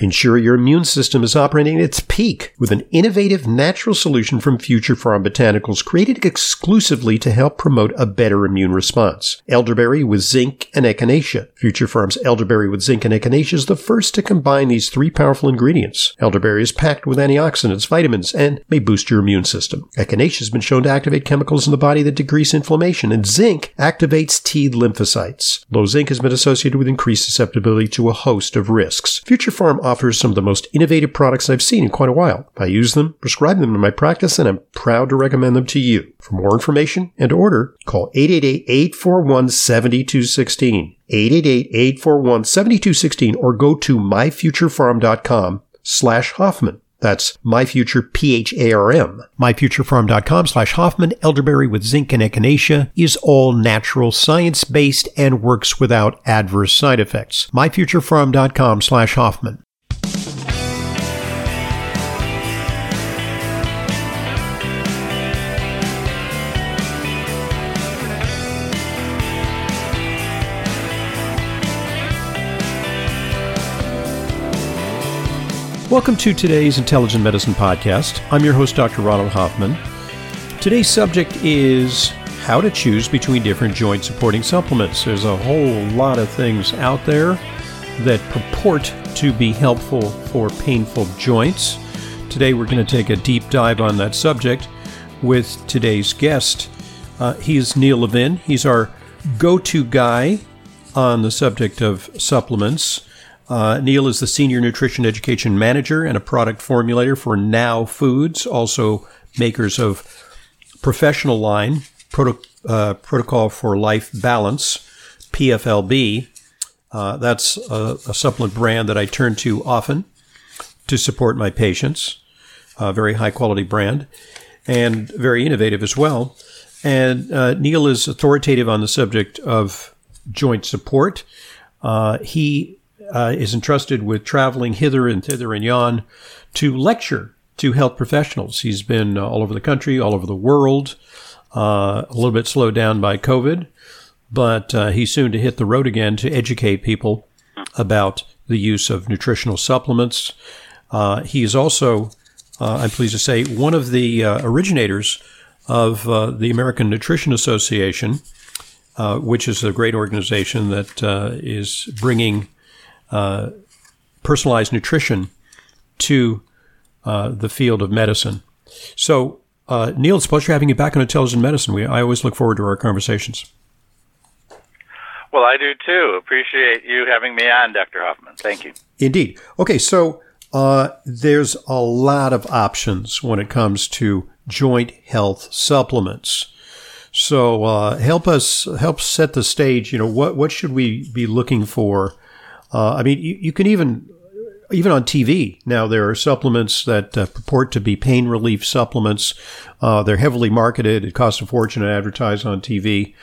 Ensure your immune system is operating at its peak with an innovative natural solution from Future Pharm Botanicals created exclusively to help promote a better immune response. Elderberry with zinc and echinacea. Future Pharm's elderberry with zinc and echinacea is the first to combine these three powerful ingredients. Elderberry is packed with antioxidants, vitamins, and may boost your immune system. Echinacea has been shown to activate chemicals in the body that decrease inflammation, and zinc activates T lymphocytes. Low zinc has been associated with increased susceptibility to a host of risks. Future Pharm offers some of the most innovative products I've seen in quite a while. I use them, prescribe them in my practice, and I'm proud to recommend them to you. For more information and order, call 888-841-7216. 888-841-7216 or go to myfuturepharm.com slash Hoffman. That's myfuture, P-H-A-R-M. Myfuturepharm.com slash Hoffman. Elderberry with zinc and echinacea is all natural, science-based, and works without adverse side effects. Myfuturepharm.com slash Hoffman. Welcome to today's Intelligent Medicine Podcast. I'm your host, Dr. Ronald Hoffman. Today's subject is how to choose between different joint supporting supplements. There's a whole lot of things out there that purport to be helpful for painful joints. Today, we're going to take a deep dive on that subject with today's guest. Uh, he's Neil Levin. He's our go to guy on the subject of supplements. Uh, Neil is the Senior Nutrition Education Manager and a product formulator for Now Foods, also makers of Professional Line, Proto- uh, Protocol for Life Balance, PFLB. Uh, that's a, a, supplement brand that I turn to often to support my patients. A very high quality brand and very innovative as well. And uh, Neil is authoritative on the subject of joint support. Uh, he uh, is entrusted with traveling hither and thither and yon to lecture to health professionals. He's been uh, all over the country, all over the world, uh, a little bit slowed down by COVID, but uh, he's soon to hit the road again to educate people about the use of nutritional supplements. Uh, he is also, uh, I'm pleased to say, one of the originators of the American Nutrition Association, which is a great organization that is bringing uh, personalized nutrition to uh, the field of medicine. So, uh, Neil, it's a pleasure having you back on Intelligent Medicine. We, I always look forward to our conversations. Well, I do too. Appreciate you having me on, Dr. Hoffman. Thank you. Indeed. Okay, so uh, there's a lot of options when it comes to joint health supplements. So uh, help us help set the stage. You know what what should we be looking for uh, I mean, you, you, can even even on TV now there are supplements that uh, purport to be pain relief supplements. Uh, they're heavily marketed. It costs a fortune to advertise on TV.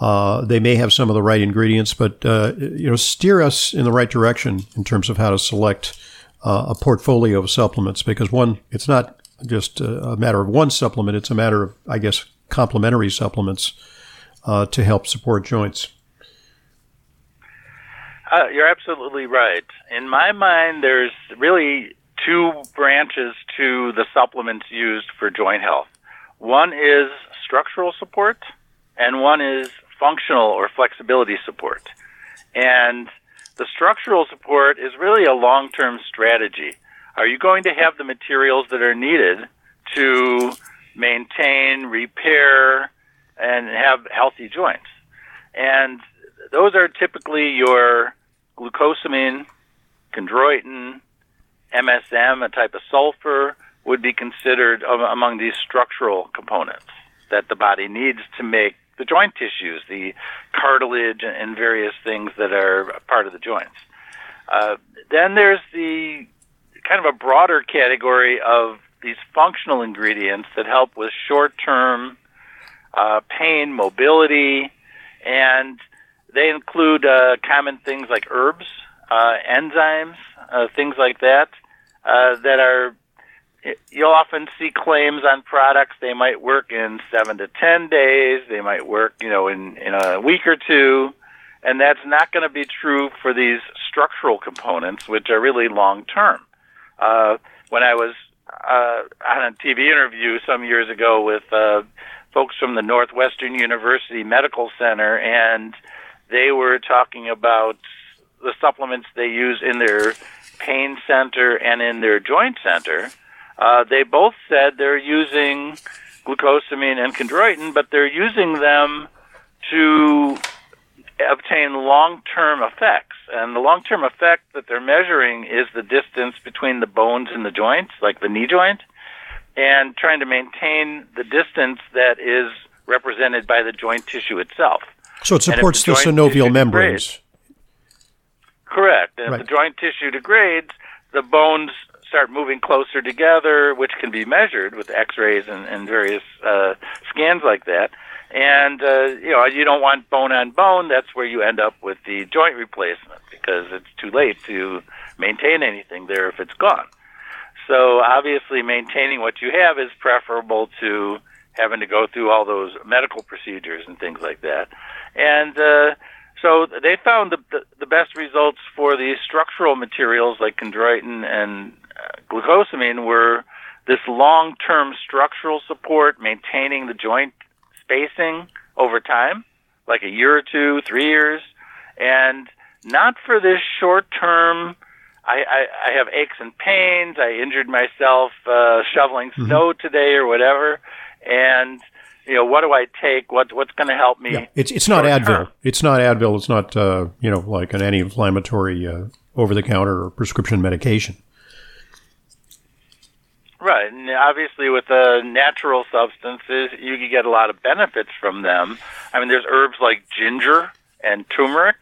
Uh, they may have some of the right ingredients, but uh, you know, steer us in the right direction in terms of how to select uh, a portfolio of supplements. Because one, it's not just a matter of one supplement; it's a matter of, I guess, complementary supplements to help support joints. Uh, you're absolutely right. In my mind, there's really two branches to the supplements used for joint health. One is structural support, and one is functional or flexibility support. And the structural support is really a long term strategy. Are you going to have the materials that are needed to maintain, repair, and have healthy joints? And those are typically your glucosamine, chondroitin, MSM, a type of sulfur, would be considered among these structural components that the body needs to make the joint tissues, the cartilage, and various things that are part of the joints. Uh, then there's the kind of a broader category of these functional ingredients that help with short term uh, pain, mobility, and they include uh, common things like herbs, uh, enzymes, uh, things like that, uh, that are. You'll often see claims on products. They might work in seven to ten days. They might work, you know, in in a week or two, And that's not going to be true for these structural components, which are really long term. Uh, when I was uh, on a TV interview some years ago with uh, folks from the Northwestern University Medical Center, and they were talking about the supplements they use in their pain center and in their joint center. Uh, they both said they're using glucosamine and chondroitin, but they're using them to obtain long-term effects. And the long-term effect that they're measuring is the distance between the bones in the joints, like the knee joint, and trying to maintain the distance that is represented by the joint tissue itself. So it supports the, the synovial membranes. Degrades, correct. And right. if the joint tissue degrades, the bones start moving closer together, which can be measured with X-rays and, and various uh, scans like that. And uh, you know, you don't want bone on bone. That's where you end up with the joint replacement because it's too late to maintain anything there if it's gone. So obviously, maintaining what you have is preferable to having to go through all those medical procedures and things like that. And uh, so they found the, the, the best results for these structural materials like chondroitin and uh, glucosamine were this long-term structural support, maintaining the joint spacing over time, like a year or two, three years, and not for this short term. I, I, I have aches and pains. I injured myself uh, shoveling mm-hmm. snow today or whatever, and you know what do I take? What what's going to help me? Yeah. It's it's not Advil. Term? It's not Advil. It's not uh, you know like an anti-inflammatory uh, over-the-counter or prescription medication. Right, and obviously with the natural substances, you can get a lot of benefits from them. I mean, there's herbs like ginger and turmeric,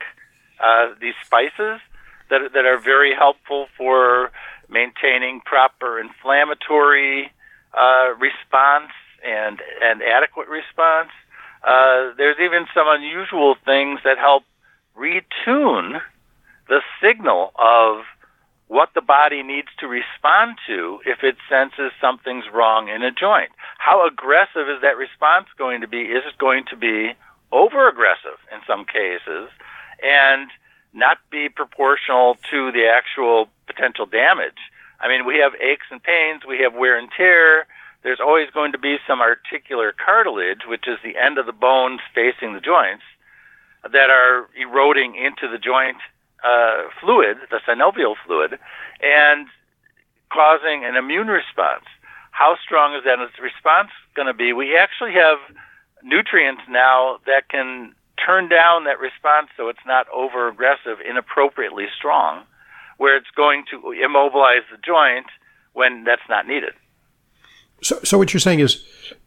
uh, these spices that that are very helpful for maintaining proper inflammatory uh, response and and adequate response. Uh, there's even some unusual things that help retune the signal of what the body needs to respond to if it senses something's wrong in a joint. How aggressive is that response going to be? Is it going to be over aggressive in some cases and not be proportional to the actual potential damage? I mean, we have aches and pains, we have wear and tear. Always going to be some articular cartilage, which is the end of the bones facing the joints, that are eroding into the joint uh, fluid, the synovial fluid, and causing an immune response. How strong is that response going to be? We actually have nutrients now that can turn down that response so it's not over aggressive, inappropriately strong, where it's going to immobilize the joint when that's not needed. So, so what you're saying is,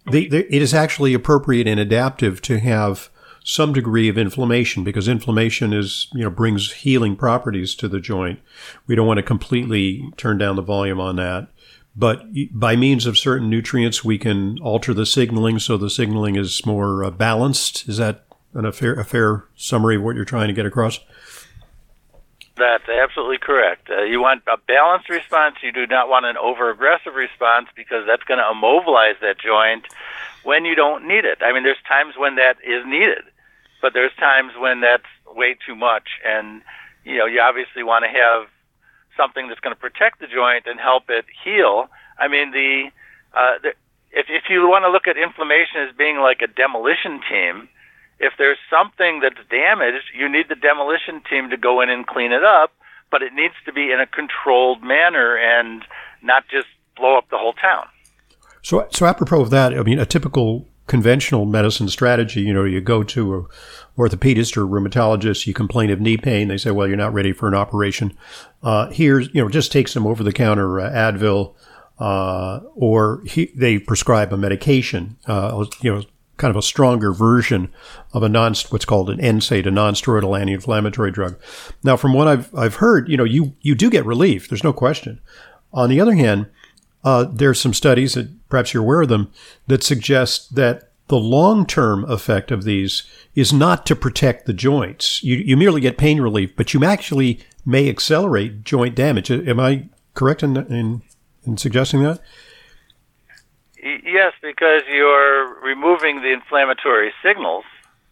the, the, it is actually appropriate and adaptive to have some degree of inflammation because inflammation is, you know, brings healing properties to the joint. We don't want to completely turn down the volume on that. But by means of certain nutrients, we can alter the signaling so the signaling is more uh, balanced. Is that an, a, fair, a fair summary of what you're trying to get across? That's absolutely correct. Uh, you want a balanced response. You do not want an over aggressive response because that's going to immobilize that joint when you don't need it. I mean, there's times when that is needed but there's times when that's way too much, and you know you obviously want to have something that's going to protect the joint and help it heal. I mean the, uh, the if if you want to look at inflammation as being like a demolition team, if there's something that's damaged, you need the demolition team to go in and clean it up, but it needs to be in a controlled manner and not just blow up the whole town. So, so apropos of that, I mean, a typical conventional medicine strategy. You know, you go to a orthopedist or a rheumatologist, you complain of knee pain. They say, well, you're not ready for an operation. Uh, here's, you know, just take some over the counter uh, Advil, uh, or he, they prescribe a medication, uh, you know, kind of a stronger version of a non, what's called an NSAID, a non-steroidal anti-inflammatory drug. Now, from what I've, I've heard, you know, you, you do get relief. There's no question. On the other hand, uh, there's some studies that perhaps you're aware of them that suggest that the long-term effect of these is not to protect the joints. You, you merely get pain relief, but you actually may accelerate joint damage. Am I correct in, in, in suggesting that? Yes, because you're removing the inflammatory signals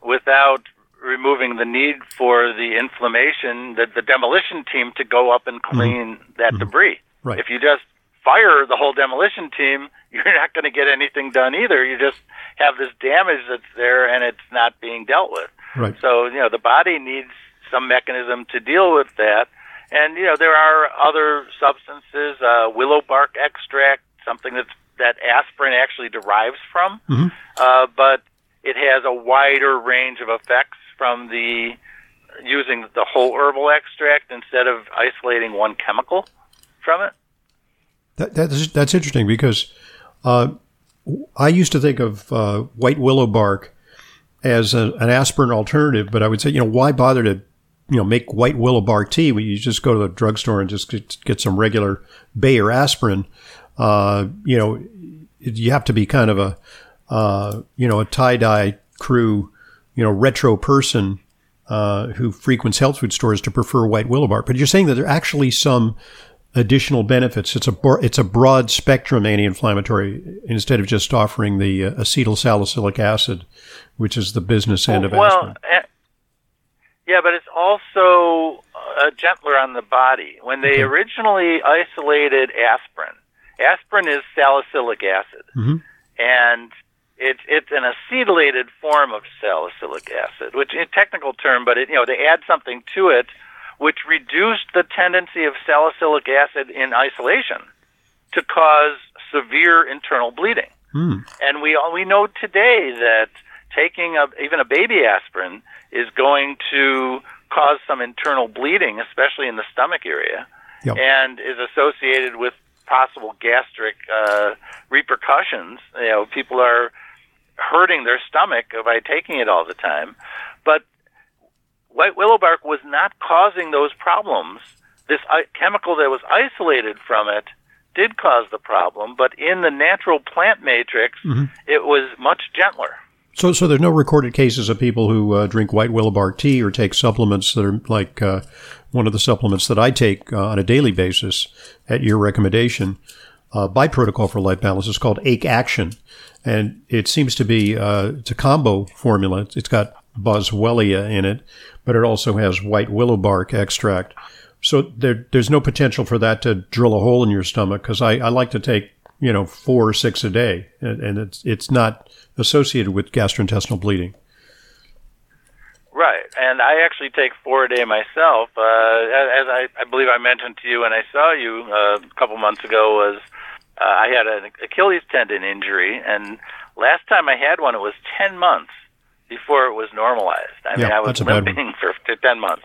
without removing the need for the inflammation, the, the demolition team to go up and clean mm-hmm. that mm-hmm. debris. Right. If you just fire the whole demolition team, you're not going to get anything done either. You just have this damage that's there and it's not being dealt with. Right. So, you know, the body needs some mechanism to deal with that. And, you know, there are other substances, uh, willow bark extract, something that's, that aspirin actually derives from. Mm-hmm. Uh, but it has a wider range of effects from the using the whole herbal extract instead of isolating one chemical from it. That, that's, that's interesting because uh, I used to think of uh, white willow bark as a, an aspirin alternative, but I would say, you know, why bother to, you know, make white willow bark tea when you just go to the drugstore and just get, get some regular Bayer aspirin? Uh, you know, you have to be kind of a, uh, you know, a tie dye crew, you know, retro person uh, who frequents health food stores to prefer white willow bark. But you're saying that there are actually some additional benefits. It's a it's a broad spectrum anti-inflammatory instead of just offering the uh, acetyl salicylic acid, which is the business end of well, aspirin. Uh, yeah, but it's also uh, gentler on the body. When they okay. originally isolated aspirin, aspirin is salicylic acid, mm-hmm. and it's it's an acetylated form of salicylic acid, which is a technical term, but it, you know they add something to it which reduced the tendency of salicylic acid in isolation to cause severe internal bleeding. Mm. And we we know today that taking a, even a baby aspirin is going to cause some internal bleeding, especially in the stomach area, yep. and is associated with possible gastric uh, repercussions. You know, people are hurting their stomach by taking it all the time. But white willow bark was not causing those problems. This chemical that was isolated from it did cause the problem, but in the natural plant matrix, mm-hmm. it was much gentler. So, so there's no recorded cases of people who uh, drink white willow bark tea or take supplements that are like uh, one of the supplements that I take uh, on a daily basis at your recommendation uh, by Protocol for Life Balance is called Ache Action, and it seems to be uh, it's a combo formula. It's got boswellia in it, but it also has white willow bark extract. So there, there's no potential for that to drill a hole in your stomach because I, I like to take, you know, four or six a day and, and it's, it's not associated with gastrointestinal bleeding. Right, and I actually take four a day myself. Uh, as I, I believe I mentioned to you when I saw you uh, a couple months ago, was uh, I had an Achilles tendon injury, and last time I had one, it was ten months before it was normalized. I yeah, mean, I was limping for, ten months,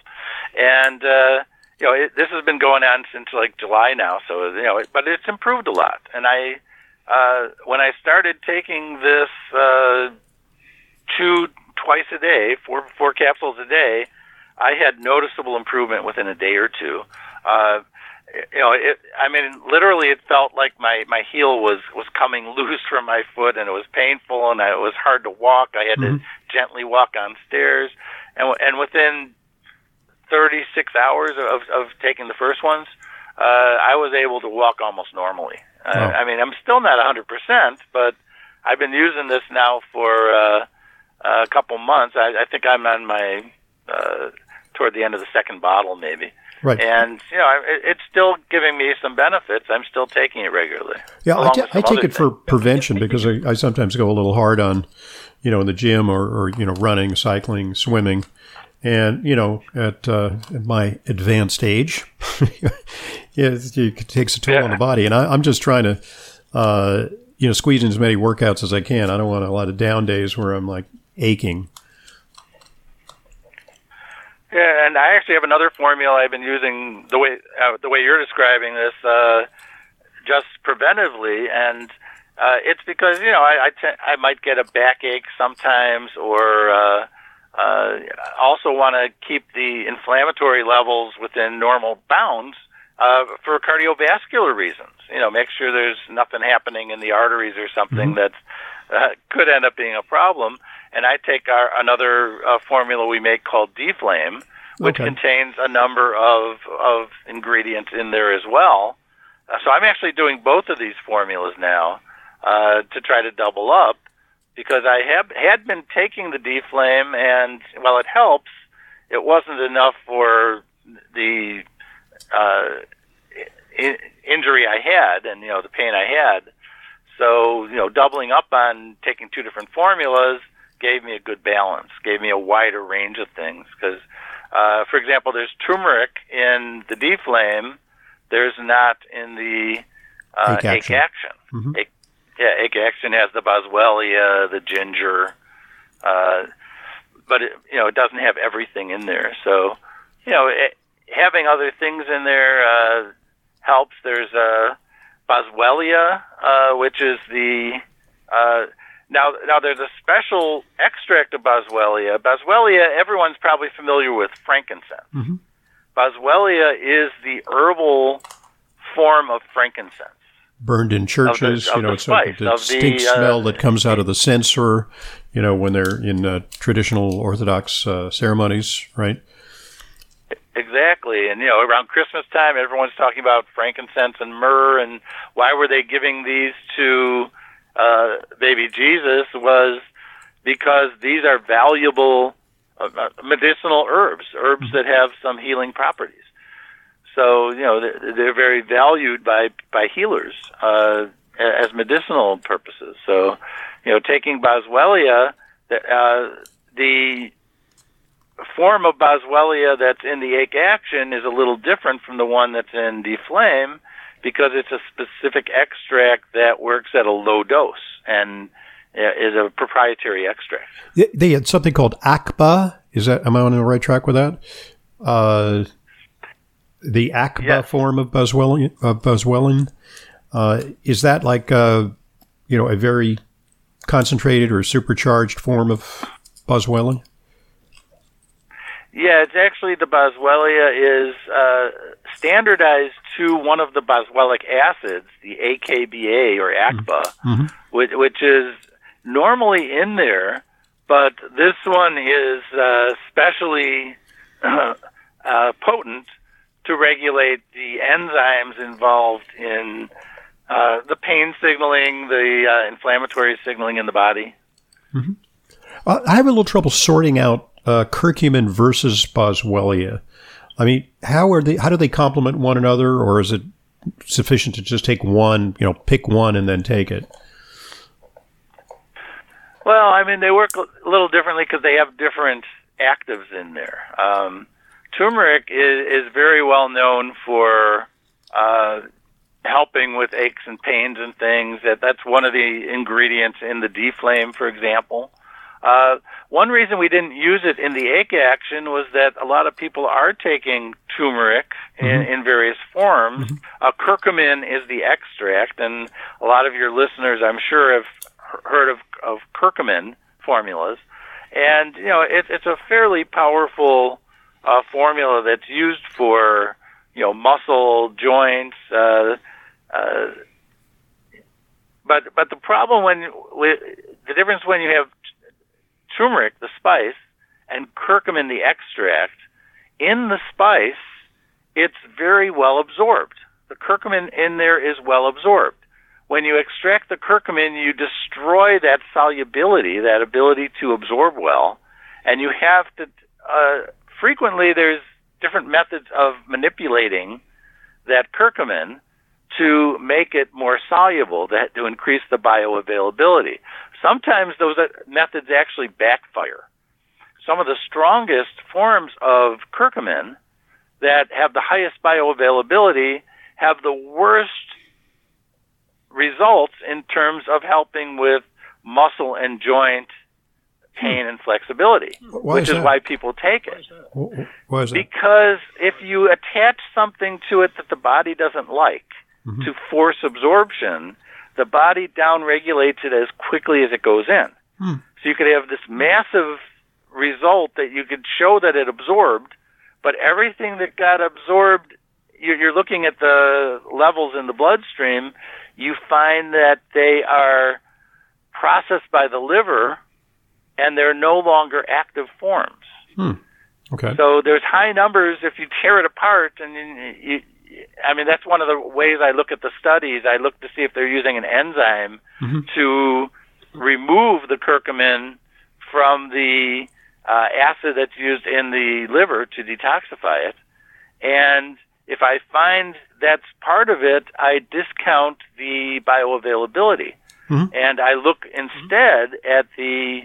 and uh, you know it, this has been going on since like July now. So you know, it, but it's improved a lot. And I, uh, when I started taking this uh, two twice a day, four four capsules a day, I had noticeable improvement within a day or two. Uh, you know, it, I mean, literally, it felt like my my heel was was coming loose from my foot, and it was painful, and I, it was hard to walk. I had mm-hmm. to gently walk on stairs, and and within 36 hours of of taking the first ones, uh, I was able to walk almost normally. Uh, oh. I mean, I'm still not 100 percent, but I've been using this now for uh, a couple months. I, I think I'm on my uh, toward the end of the second bottle, maybe. Right. And you know, it, it's still giving me some benefits. I'm still taking it regularly. Yeah, I, t- I take it for prevention because I, I sometimes go a little hard on, you know, in the gym or, or you know, running, cycling, swimming. And you know, at, uh, at my advanced age, it, takes a toll yeah. on the body. And I, am just trying to, uh, you know, squeeze in as many workouts as I can. I don't want a lot of down days where I'm like aching. Yeah, and I actually have another formula I've been using the way uh, the way you're describing this, uh, just preventively, and uh, it's because you know I I, t- I might get a backache sometimes, or uh, uh, also want to keep the inflammatory levels within normal bounds uh, for cardiovascular reasons. You know, make sure there's nothing happening in the arteries or something mm-hmm. that uh, could end up being a problem and I take our another uh, formula we make called Deflame, which okay. contains a number of of ingredients in there as well. Uh, so I'm actually doing both of these formulas now uh, to try to double up because I have had been taking the D-Flame, and while it helps, it wasn't enough for the uh, I- injury I had and you know the pain I had. So you know, doubling up on taking two different formulas gave me a good balance, gave me a wider range of things. Because, uh, for example, there's turmeric in the D-Flame. There's not in the uh, Ache Action. Action. Mhm. Ache- yeah, Ache Action has the boswellia, the ginger, uh, but it, you know it doesn't have everything in there. So, you know, it, having other things in there uh, helps. There's uh, boswellia, uh, which is the uh, now now there's a special extract of boswellia. Boswellia, everyone's probably familiar with frankincense. Mhm. Boswellia is the herbal form of frankincense. Burned in churches, of you know, the it's spice, the of the, distinct uh, smell that comes out of the censer, you know, when they're in uh, traditional Orthodox uh, ceremonies, right? Exactly, and you know, around Christmas time, everyone's talking about frankincense and myrrh, and why were they giving these to uh, baby Jesus? Was because these are valuable uh, uh, medicinal herbs, herbs that have some healing properties. So you know, they're, very valued by by healers uh, as medicinal purposes. So you know, taking boswellia, the, uh, the form of boswellia that's in the ache action is a little different from the one that's in the flame because it's a specific extract that works at a low dose and uh, is a proprietary extract. They- had something called AKBA. Is that am I on the right track with that? Uh, the AKBA Yes. form of Boswellia. Of Boswellia. Uh, is that like uh, you know a very concentrated or supercharged form of Boswellia? Yeah, it's actually the boswellia is uh, standardized to one of the boswellic acids, the AKBA or AKBA, Mhm. which, which is normally in there, but this one is uh, specially uh, uh, potent to regulate the enzymes involved in uh, the pain signaling, the uh, inflammatory signaling in the body. Uh, I have a little trouble sorting out uh, curcumin versus Boswellia. I mean, how are they? How do they complement one another, or is it sufficient to just take one? You know, pick one and then take it. Well, I mean, they work a little differently because they have different actives in there. Um, turmeric is, is very well known for uh, helping with aches and pains and things. That that's one of the ingredients in the D-flame, for example. Uh, one reason we didn't use it in the ache action was that a lot of people are taking turmeric in, in various forms. Uh, curcumin is the extract, and a lot of your listeners, I'm sure, have heard of, of curcumin formulas. And, you know, it, it's a fairly powerful uh, formula that's used for, you know, muscle, joints, uh, uh, but but the problem when with the difference when you have turmeric, the spice, and curcumin, the extract, in the spice, it's very well absorbed. The curcumin in there is well absorbed. When you extract the curcumin, you destroy that solubility, that ability to absorb well, and you have to. Uh, frequently, there's different methods of manipulating that curcumin to make it more soluble, that to increase the bioavailability. Sometimes those methods actually backfire. Some of the strongest forms of curcumin that have the highest bioavailability have the worst results in terms of helping with muscle and joint pain and flexibility, Why which is is why people take it. Wh- wh- Why is that? Because if you attach something to it that the body doesn't like Mhm. to force absorption, the body downregulates it as quickly as it goes in. Hmm. So you could have this massive result that you could show that it absorbed, but everything that got absorbed, you're looking at the levels in the bloodstream, you find that they are processed by the liver and they're no longer active forms. Okay. So there's high numbers if you tear it apart, and you, you, I mean that's one of the ways I look at the studies. I look to see if they're using an enzyme Mhm. to remove the curcumin from the uh, acid that's used in the liver to detoxify it. And if I find that's part of it, I discount the bioavailability. Mm-hmm. And I look instead at the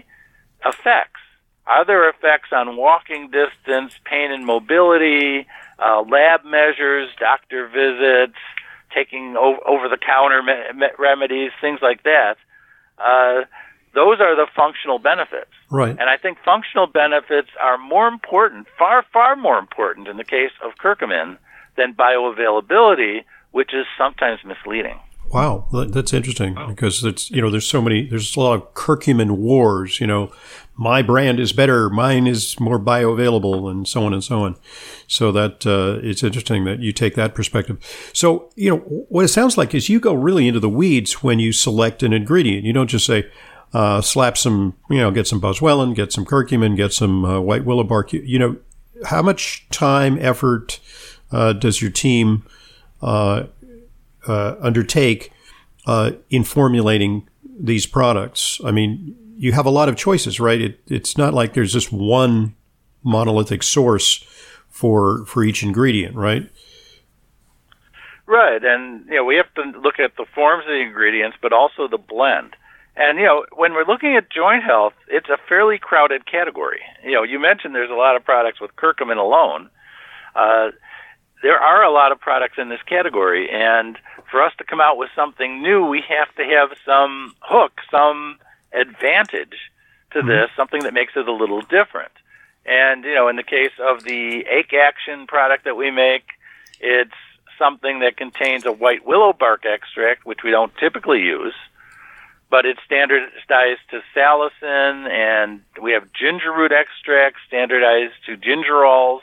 effects. Are there effects on walking distance, pain and mobility, uh, lab measures, doctor visits, taking over the counter me- me- remedies, things like that? Uh, those are the functional benefits. Right. And I think functional benefits are more important, far, far more important in the case of curcumin than bioavailability, which is sometimes misleading. Wow, that's interesting wow. because it's you know there's so many there's a lot of curcumin wars. You know, my brand is better, mine is more bioavailable, and so on and so on. So that uh, it's interesting that you take that perspective. So you know what it sounds like is you go really into the weeds when you select an ingredient. You don't just say, uh, slap some, you know, get some boswellia, get some curcumin, get some uh, white willow bark. You, you, know, how much time, effort uh, does your team uh, uh, undertake uh, in formulating these products? I mean, you have a lot of choices, right? It, it's not like there's just one monolithic source for for each ingredient, right? Right, and you know we have to look at the forms of the ingredients, but also the blend. And you know, when we're looking at joint health, it's a fairly crowded category. You know, you mentioned there's a lot of products with curcumin alone. Uh, there are a lot of products in this category, and for us to come out with something new, we have to have some hook, some advantage to mm-hmm. this, something that makes it a little different. And you know, in the case of the Ache Action product that we make, it's something that contains a white willow bark extract, which we don't typically use but it's standardized to salicin, and we have ginger root extract standardized to gingerols,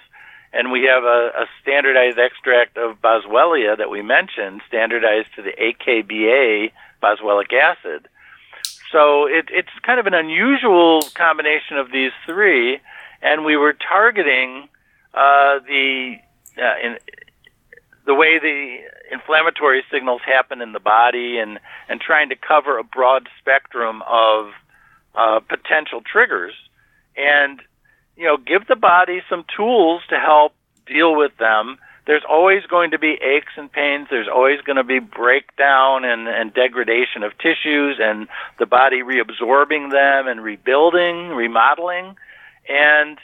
and we have a, a standardized extract of boswellia that we mentioned, standardized to the AKBA boswellic acid. So it, it's kind of an unusual combination of these three, and we were targeting uh, the uh, in, the way the inflammatory signals happen in the body and, and trying to cover a broad spectrum of uh, potential triggers and you know give the body some tools to help deal with them. There's always going to be aches and pains. There's always going to be breakdown and, and degradation of tissues and the body reabsorbing them and rebuilding remodeling. And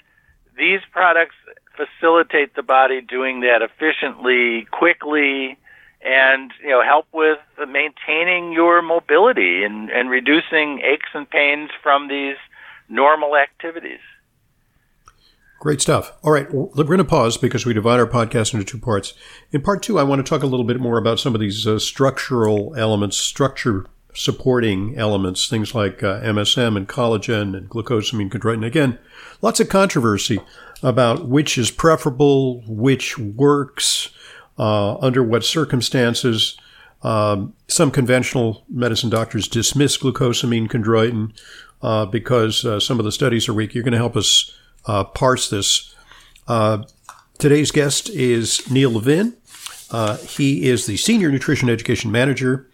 these products facilitate the body doing that efficiently, quickly, and you know help with maintaining your mobility and, and reducing aches and pains from these normal activities. Great stuff. All right, we're going to pause because we divide our podcast into two parts. In part two, I want to talk a little bit more about some of these uh, structural elements, structure supporting elements, things like uh, MSM and collagen and glucosamine chondroitin. Again, lots of controversy about which is preferable, which works, uh, under what circumstances. Um, some conventional medicine doctors dismiss glucosamine chondroitin uh, because uh, some of the studies are weak. You're going to help us uh, parse this. Uh, today's guest is Neil Levin. Uh, he is the Senior Nutrition Education Manager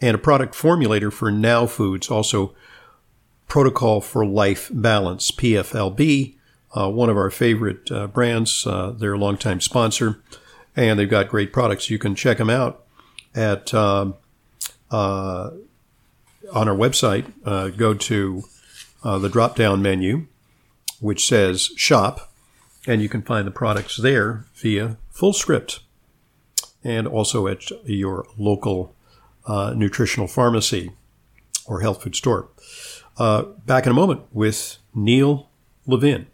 and a product formulator for Now Foods, also Protocol for Life Balance, PFLB, uh, one of our favorite uh, brands. Uh, they're a longtime sponsor, and they've got great products. You can check them out at um, uh, on our website. Uh, go to uh, the drop down menu, which says Shop, and you can find the products there via Fullscript, and also at your local uh, nutritional pharmacy or health food store. Uh, back in a moment with Neil Levin.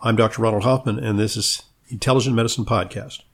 I'm Dr. Ronald Hoffman, and this is Intelligent Medicine Podcast.